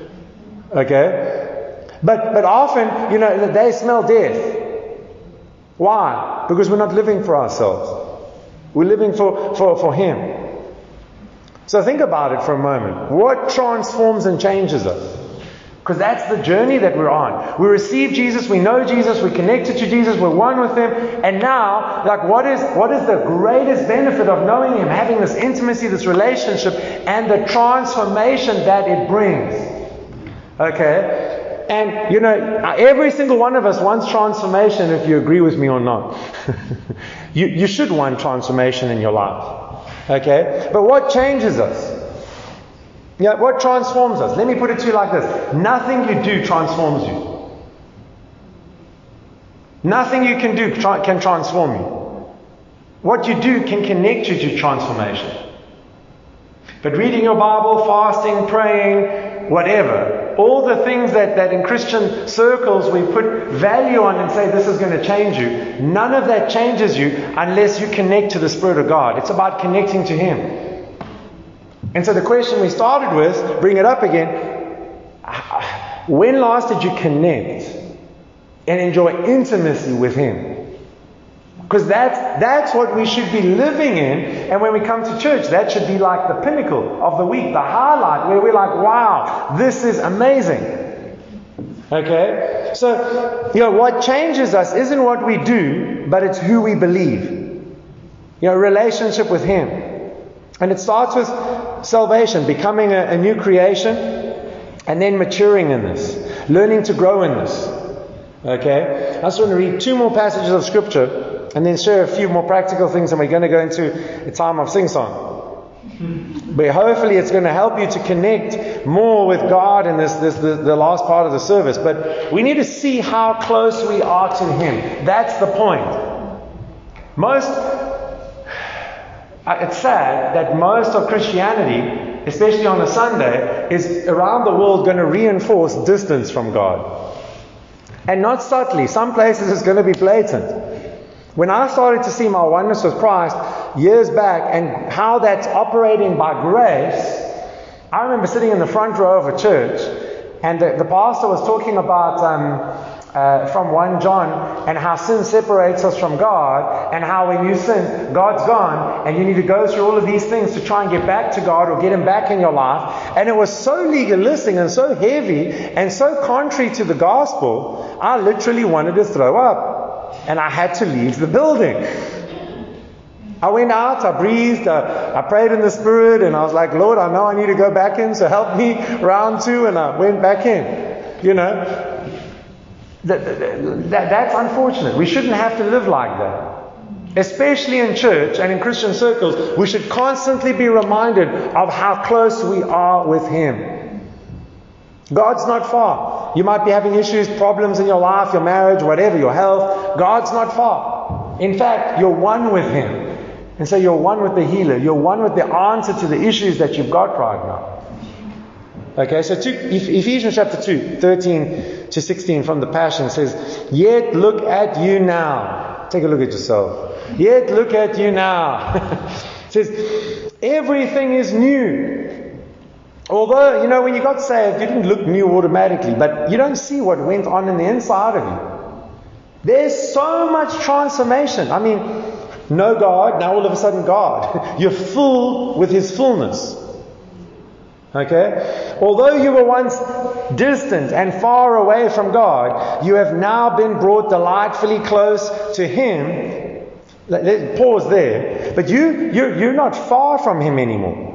Okay? But, but often, you know, they smell death. Why? Because we're not living for ourselves. We're living for, for, for Him. So think about it for a moment. What transforms and changes us? Because that's the journey that we're on. We receive Jesus, we know Jesus, we're connected to Jesus, we're one with Him, and now, like, what is what is the greatest benefit of knowing Him, having this intimacy, this relationship, and the transformation that it brings? Okay? And, you know, every single one of us wants transformation if you agree with me or not. you, you should want transformation in your life. Okay? But what changes us? Yeah, what transforms us? Let me put it to you like this nothing you do transforms you. Nothing you can do can transform you. What you do can connect you to transformation. But reading your Bible, fasting, praying, whatever, all the things that, that in Christian circles we put value on and say this is going to change you, none of that changes you unless you connect to the Spirit of God. It's about connecting to Him. And so the question we started with, bring it up again. When last did you connect and enjoy intimacy with Him? Because that's, that's what we should be living in. And when we come to church, that should be like the pinnacle of the week, the highlight, where we're like, wow, this is amazing. Okay? So, you know, what changes us isn't what we do, but it's who we believe. You know, relationship with Him. And it starts with salvation, becoming a, a, new creation, and then maturing in this, learning to grow in this. Okay? I just want to read two more passages of Scripture and then share a few more practical things, and we're going to go into a time of sing song. But hopefully, it's going to help you to connect more with God in this, this the, the last part of the service. But we need to see how close we are to Him. That's the point. Most it's sad that most of Christianity, especially on a Sunday, is around the world going to reinforce distance from God. And not subtly. Some places it's going to be blatant. When I started to see my oneness with Christ years back and how that's operating by grace, I remember sitting in the front row of a church and the, the pastor was talking about um, uh, from 1 John and how sin separates us from God, and how when you sin, God's gone, and you need to go through all of these things to try and get back to God or get Him back in your life. And it was so legalistic and so heavy and so contrary to the gospel, I literally wanted to throw up. And I had to leave the building. I went out, I breathed, uh, I prayed in the Spirit, and I was like, Lord, I know I need to go back in, so help me round two, and I went back in. You know, that, that, that's unfortunate. We shouldn't have to live like that. Especially in church and in Christian circles, we should constantly be reminded of how close we are with Him. God's not far. You might be having issues, problems in your life, your marriage, whatever, your health. God's not far. In fact, you're one with Him. And so you're one with the healer. You're one with the answer to the issues that you've got right now. Okay, so two, Ephesians chapter 2, 13 to 16 from the Passion says, Yet look at you now. Take a look at yourself. Yet look at you now. says, Everything is new. Although, you know, when you got saved, you didn't look new automatically, but you don't see what went on in the inside of you. There's so much transformation. I mean, no God, now all of a sudden God. You're full with His fullness. Okay? Although you were once distant and far away from God, you have now been brought delightfully close to Him. Let's pause there. But you, you're, you're not far from Him anymore.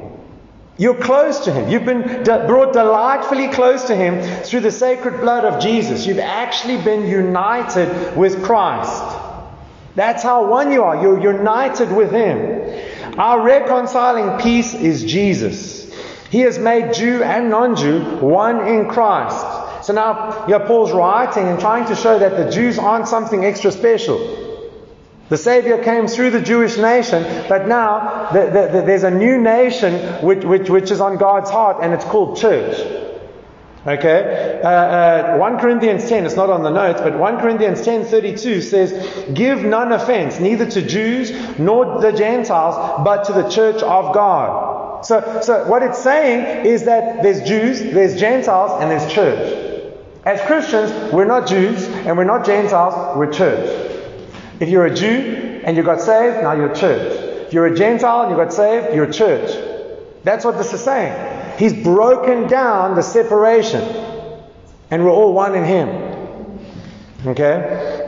You're close to Him. You've been de- brought delightfully close to Him through the sacred blood of Jesus. You've actually been united with Christ. That's how one you are. You're united with Him. Our reconciling peace is Jesus. He has made Jew and non Jew one in Christ. So now, yeah, Paul's writing and trying to show that the Jews aren't something extra special. The Savior came through the Jewish nation, but now the, the, the, there's a new nation which, which, which is on God's heart, and it's called church. Okay? Uh, uh, 1 Corinthians 10, it's not on the notes, but 1 Corinthians 10 32 says, Give none offense, neither to Jews nor the Gentiles, but to the church of God. So, so what it's saying is that there's Jews, there's Gentiles, and there's church. As Christians, we're not Jews and we're not Gentiles, we're church. If you're a Jew and you got saved, now you're church. If you're a Gentile and you got saved, you're church. That's what this is saying. He's broken down the separation. And we're all one in Him. Okay?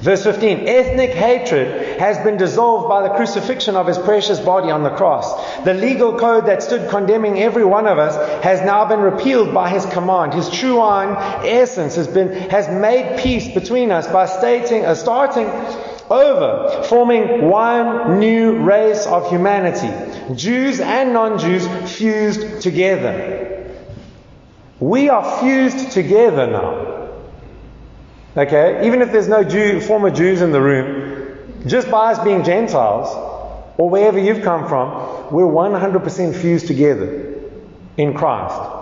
Verse 15 Ethnic hatred has been dissolved by the crucifixion of his precious body on the cross. The legal code that stood condemning every one of us has now been repealed by his command. His true essence has, been, has made peace between us by stating, uh, starting over, forming one new race of humanity. Jews and non Jews fused together. We are fused together now. Okay? Even if there's no Jew, former Jews in the room, just by us being Gentiles, or wherever you've come from, we're 100% fused together in Christ.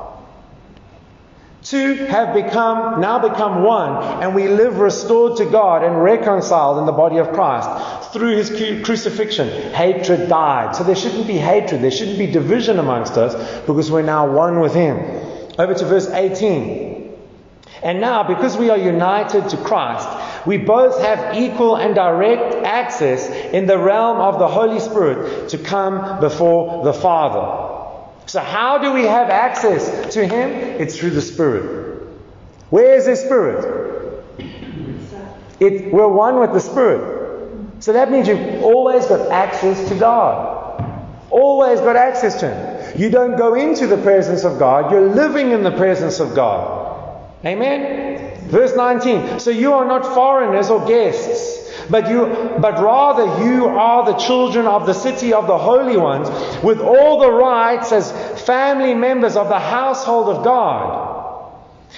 Two have become, now become one, and we live restored to God and reconciled in the body of Christ. Through his crucifixion, hatred died. So there shouldn't be hatred, there shouldn't be division amongst us because we're now one with him. Over to verse 18. And now, because we are united to Christ, we both have equal and direct access in the realm of the Holy Spirit to come before the Father. So, how do we have access to Him? It's through the Spirit. Where is the Spirit? It, we're one with the Spirit. So that means you've always got access to God. Always got access to Him. You don't go into the presence of God, you're living in the presence of God. Amen? Verse 19. So you are not foreigners or guests, but you but rather you are the children of the city of the holy ones, with all the rights as family members of the household of God.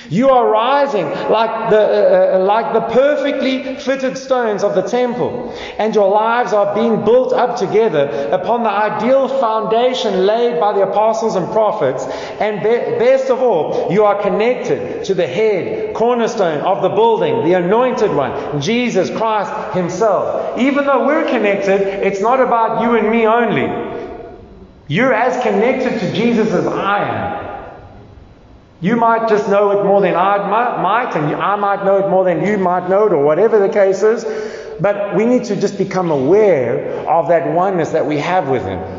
You are rising like the, uh, uh, like the perfectly fitted stones of the temple, and your lives are being built up together upon the ideal foundation laid by the apostles and prophets. And be- best of all, you are connected to the head, cornerstone of the building, the anointed one, Jesus Christ Himself. Even though we're connected, it's not about you and me only. You're as connected to Jesus as I am. You might just know it more than I might, and I might know it more than you might know it, or whatever the case is. But we need to just become aware of that oneness that we have with Him.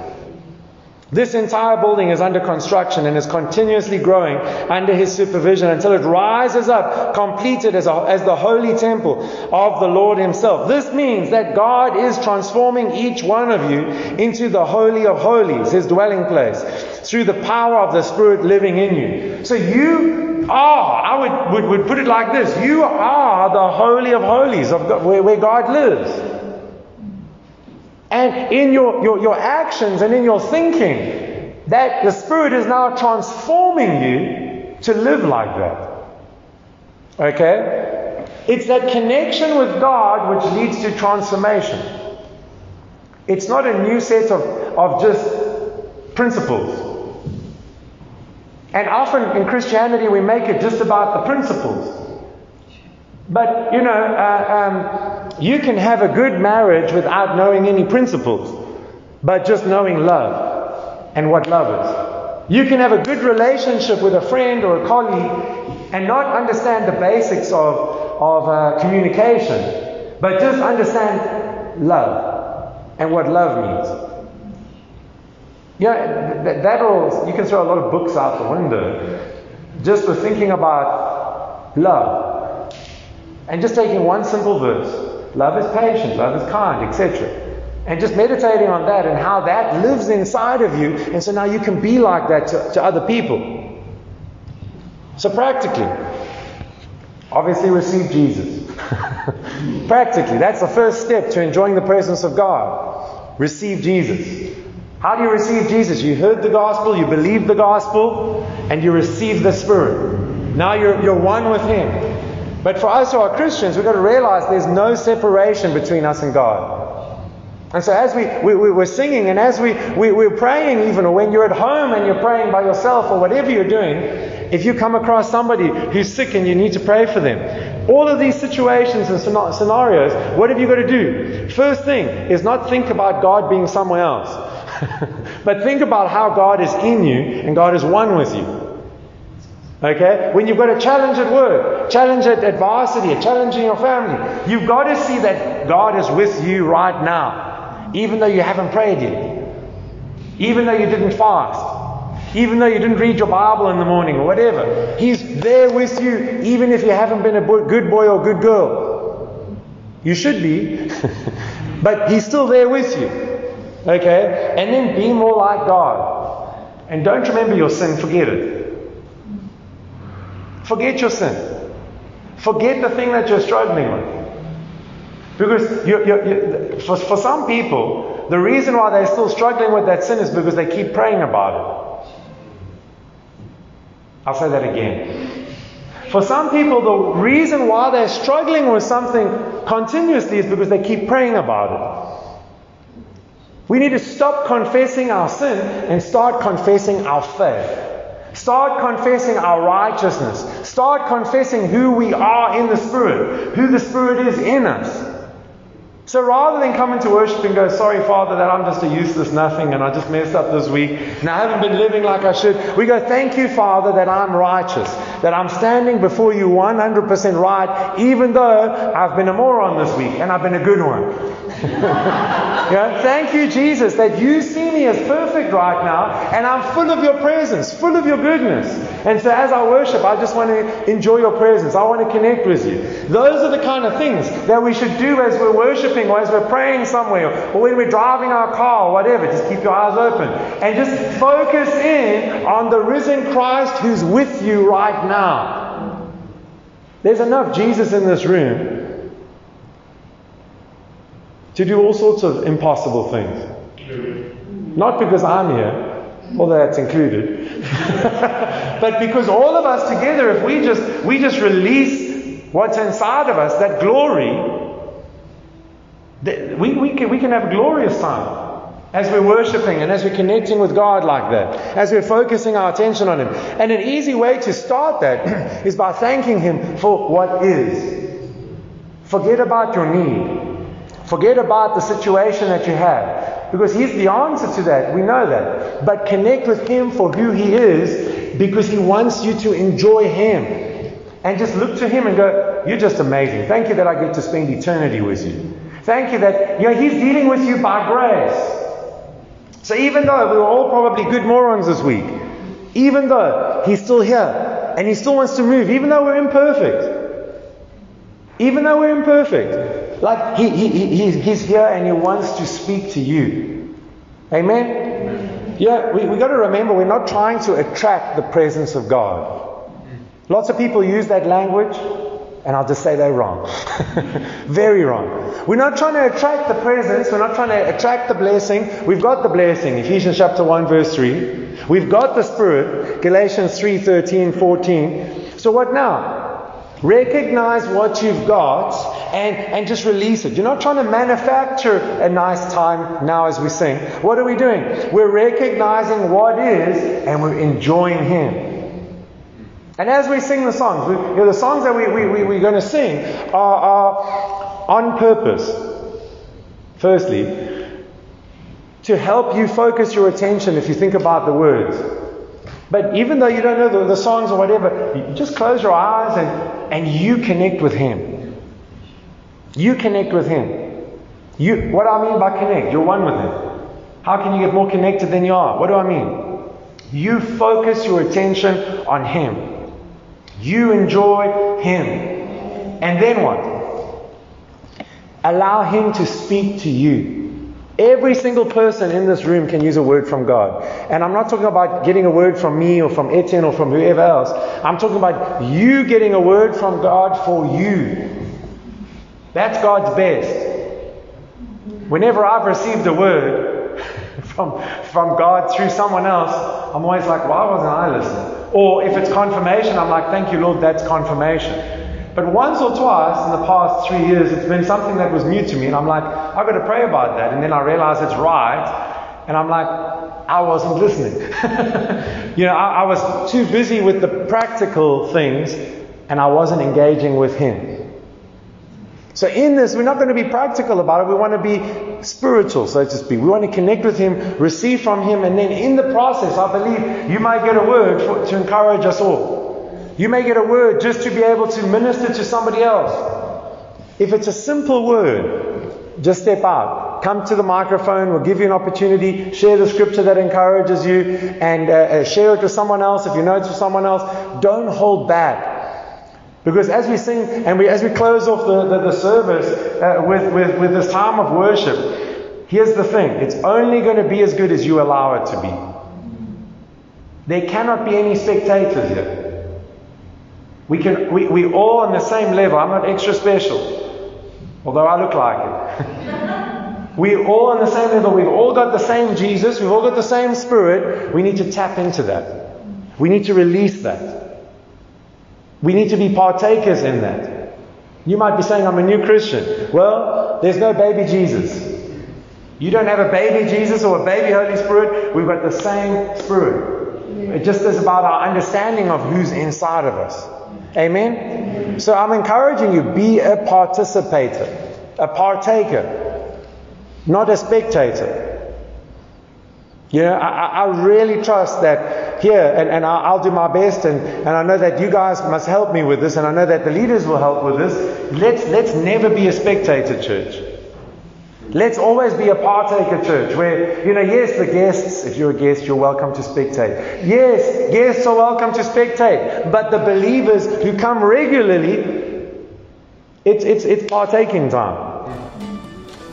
This entire building is under construction and is continuously growing under his supervision until it rises up, completed as, a, as the holy temple of the Lord himself. This means that God is transforming each one of you into the Holy of Holies, his dwelling place, through the power of the Spirit living in you. So you are, I would, would, would put it like this you are the Holy of Holies of God, where, where God lives. And in your, your, your actions and in your thinking, that the Spirit is now transforming you to live like that. Okay? It's that connection with God which leads to transformation. It's not a new set of, of just principles. And often in Christianity, we make it just about the principles. But, you know, uh, um, you can have a good marriage without knowing any principles, but just knowing love and what love is. You can have a good relationship with a friend or a colleague and not understand the basics of, of uh, communication, but just understand love and what love means. Yeah, that, that'll, you can throw a lot of books out the window just for thinking about love. And just taking one simple verse love is patient, love is kind, etc. And just meditating on that and how that lives inside of you. And so now you can be like that to, to other people. So, practically, obviously receive Jesus. practically, that's the first step to enjoying the presence of God. Receive Jesus. How do you receive Jesus? You heard the gospel, you believe the gospel, and you receive the Spirit. Now you're, you're one with Him. But for us who are Christians, we've got to realize there's no separation between us and God. And so as we, we, we were singing and as we, we, we're praying even, or when you're at home and you're praying by yourself or whatever you're doing, if you come across somebody who's sick and you need to pray for them, all of these situations and scenarios, what have you got to do? First thing is not think about God being somewhere else, but think about how God is in you and God is one with you. Okay? When you've got a challenge at work, challenge at, at varsity, a challenge in your family, you've got to see that God is with you right now, even though you haven't prayed yet, even though you didn't fast, even though you didn't read your Bible in the morning or whatever. He's there with you, even if you haven't been a good boy or good girl. You should be, but He's still there with you. Okay? And then be more like God. And don't remember your sin, forget it. Forget your sin. Forget the thing that you're struggling with. Because you're, you're, you're, for, for some people, the reason why they're still struggling with that sin is because they keep praying about it. I'll say that again. For some people, the reason why they're struggling with something continuously is because they keep praying about it. We need to stop confessing our sin and start confessing our faith. Start confessing our righteousness. Start confessing who we are in the Spirit, who the Spirit is in us. So rather than come into worship and go, sorry, Father, that I'm just a useless nothing and I just messed up this week and I haven't been living like I should, we go, thank you, Father, that I'm righteous, that I'm standing before you 100% right, even though I've been a moron this week and I've been a good one. yeah? Thank you, Jesus, that you see me as perfect right now, and I'm full of your presence, full of your goodness. And so, as I worship, I just want to enjoy your presence. I want to connect with you. Those are the kind of things that we should do as we're worshiping, or as we're praying somewhere, or when we're driving our car, or whatever. Just keep your eyes open and just focus in on the risen Christ who's with you right now. There's enough Jesus in this room to do all sorts of impossible things. Not because I'm here, although that's included, but because all of us together, if we just we just release what's inside of us, that glory, we, we, can, we can have a glorious time as we're worshiping and as we're connecting with God like that, as we're focusing our attention on Him. And an easy way to start that is by thanking Him for what is. Forget about your need. Forget about the situation that you have. Because He's the answer to that. We know that. But connect with Him for who He is because He wants you to enjoy Him. And just look to Him and go, You're just amazing. Thank you that I get to spend eternity with you. Thank you that you know, He's dealing with you by grace. So even though we were all probably good morons this week, even though He's still here and He still wants to move, even though we're imperfect, even though we're imperfect, like he, he, he, he's here and he wants to speak to you. Amen? Yeah, we, we got to remember we're not trying to attract the presence of God. Lots of people use that language, and I'll just say they're wrong. Very wrong. We're not trying to attract the presence, we're not trying to attract the blessing. We've got the blessing, Ephesians chapter 1, verse 3. We've got the Spirit, Galatians 3, 13, 14. So what now? Recognize what you've got and, and just release it. You're not trying to manufacture a nice time now as we sing. What are we doing? We're recognizing what is and we're enjoying Him. And as we sing the songs, we, you know, the songs that we, we, we, we're going to sing are, are on purpose. Firstly, to help you focus your attention if you think about the words. But even though you don't know the, the songs or whatever, just close your eyes and, and you connect with Him. You connect with Him. You, what do I mean by connect? You're one with Him. How can you get more connected than you are? What do I mean? You focus your attention on Him. You enjoy Him. And then what? Allow Him to speak to you. Every single person in this room can use a word from God. And I'm not talking about getting a word from me or from Etienne or from whoever else. I'm talking about you getting a word from God for you. That's God's best. Whenever I've received a word from, from God through someone else, I'm always like, why wasn't I listening? Or if it's confirmation, I'm like, thank you, Lord, that's confirmation. But once or twice in the past three years, it's been something that was new to me, and I'm like, I've got to pray about that. And then I realize it's right, and I'm like, I wasn't listening. you know, I, I was too busy with the practical things, and I wasn't engaging with Him. So, in this, we're not going to be practical about it. We want to be spiritual, so to speak. We want to connect with Him, receive from Him, and then in the process, I believe you might get a word for, to encourage us all. You may get a word just to be able to minister to somebody else. If it's a simple word, just step out. Come to the microphone. We'll give you an opportunity. Share the scripture that encourages you and uh, uh, share it with someone else if you know it's for someone else. Don't hold back. Because as we sing and we, as we close off the, the, the service uh, with, with, with this time of worship, here's the thing it's only going to be as good as you allow it to be. There cannot be any spectators here. We can we, we all on the same level. I'm not extra special. Although I look like it. We're all on the same level. We've all got the same Jesus. We've all got the same spirit. We need to tap into that. We need to release that. We need to be partakers in that. You might be saying, I'm a new Christian. Well, there's no baby Jesus. You don't have a baby Jesus or a baby Holy Spirit. We've got the same Spirit. It just is about our understanding of who's inside of us. Amen? So I'm encouraging you be a participator, a partaker, not a spectator. You know, I, I really trust that here, and, and I'll do my best, and, and I know that you guys must help me with this, and I know that the leaders will help with this. Let's, let's never be a spectator church. Let's always be a partaker church where, you know, yes, the guests, if you're a guest, you're welcome to spectate. Yes, guests are welcome to spectate. But the believers who come regularly, it's, it's, it's partaking time.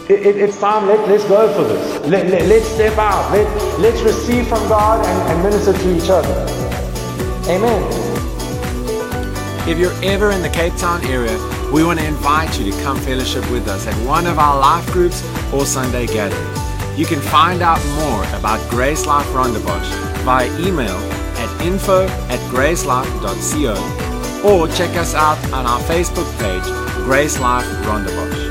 It, it, it's time, let, let's go for this. Let, let, let's step out. Let, let's receive from God and, and minister to each other. Amen. If you're ever in the Cape Town area, we want to invite you to come fellowship with us at one of our life groups or Sunday gatherings. You can find out more about Grace Life Rondebosch via email at info at gracelife.co or check us out on our Facebook page, Grace Life Rondebosch.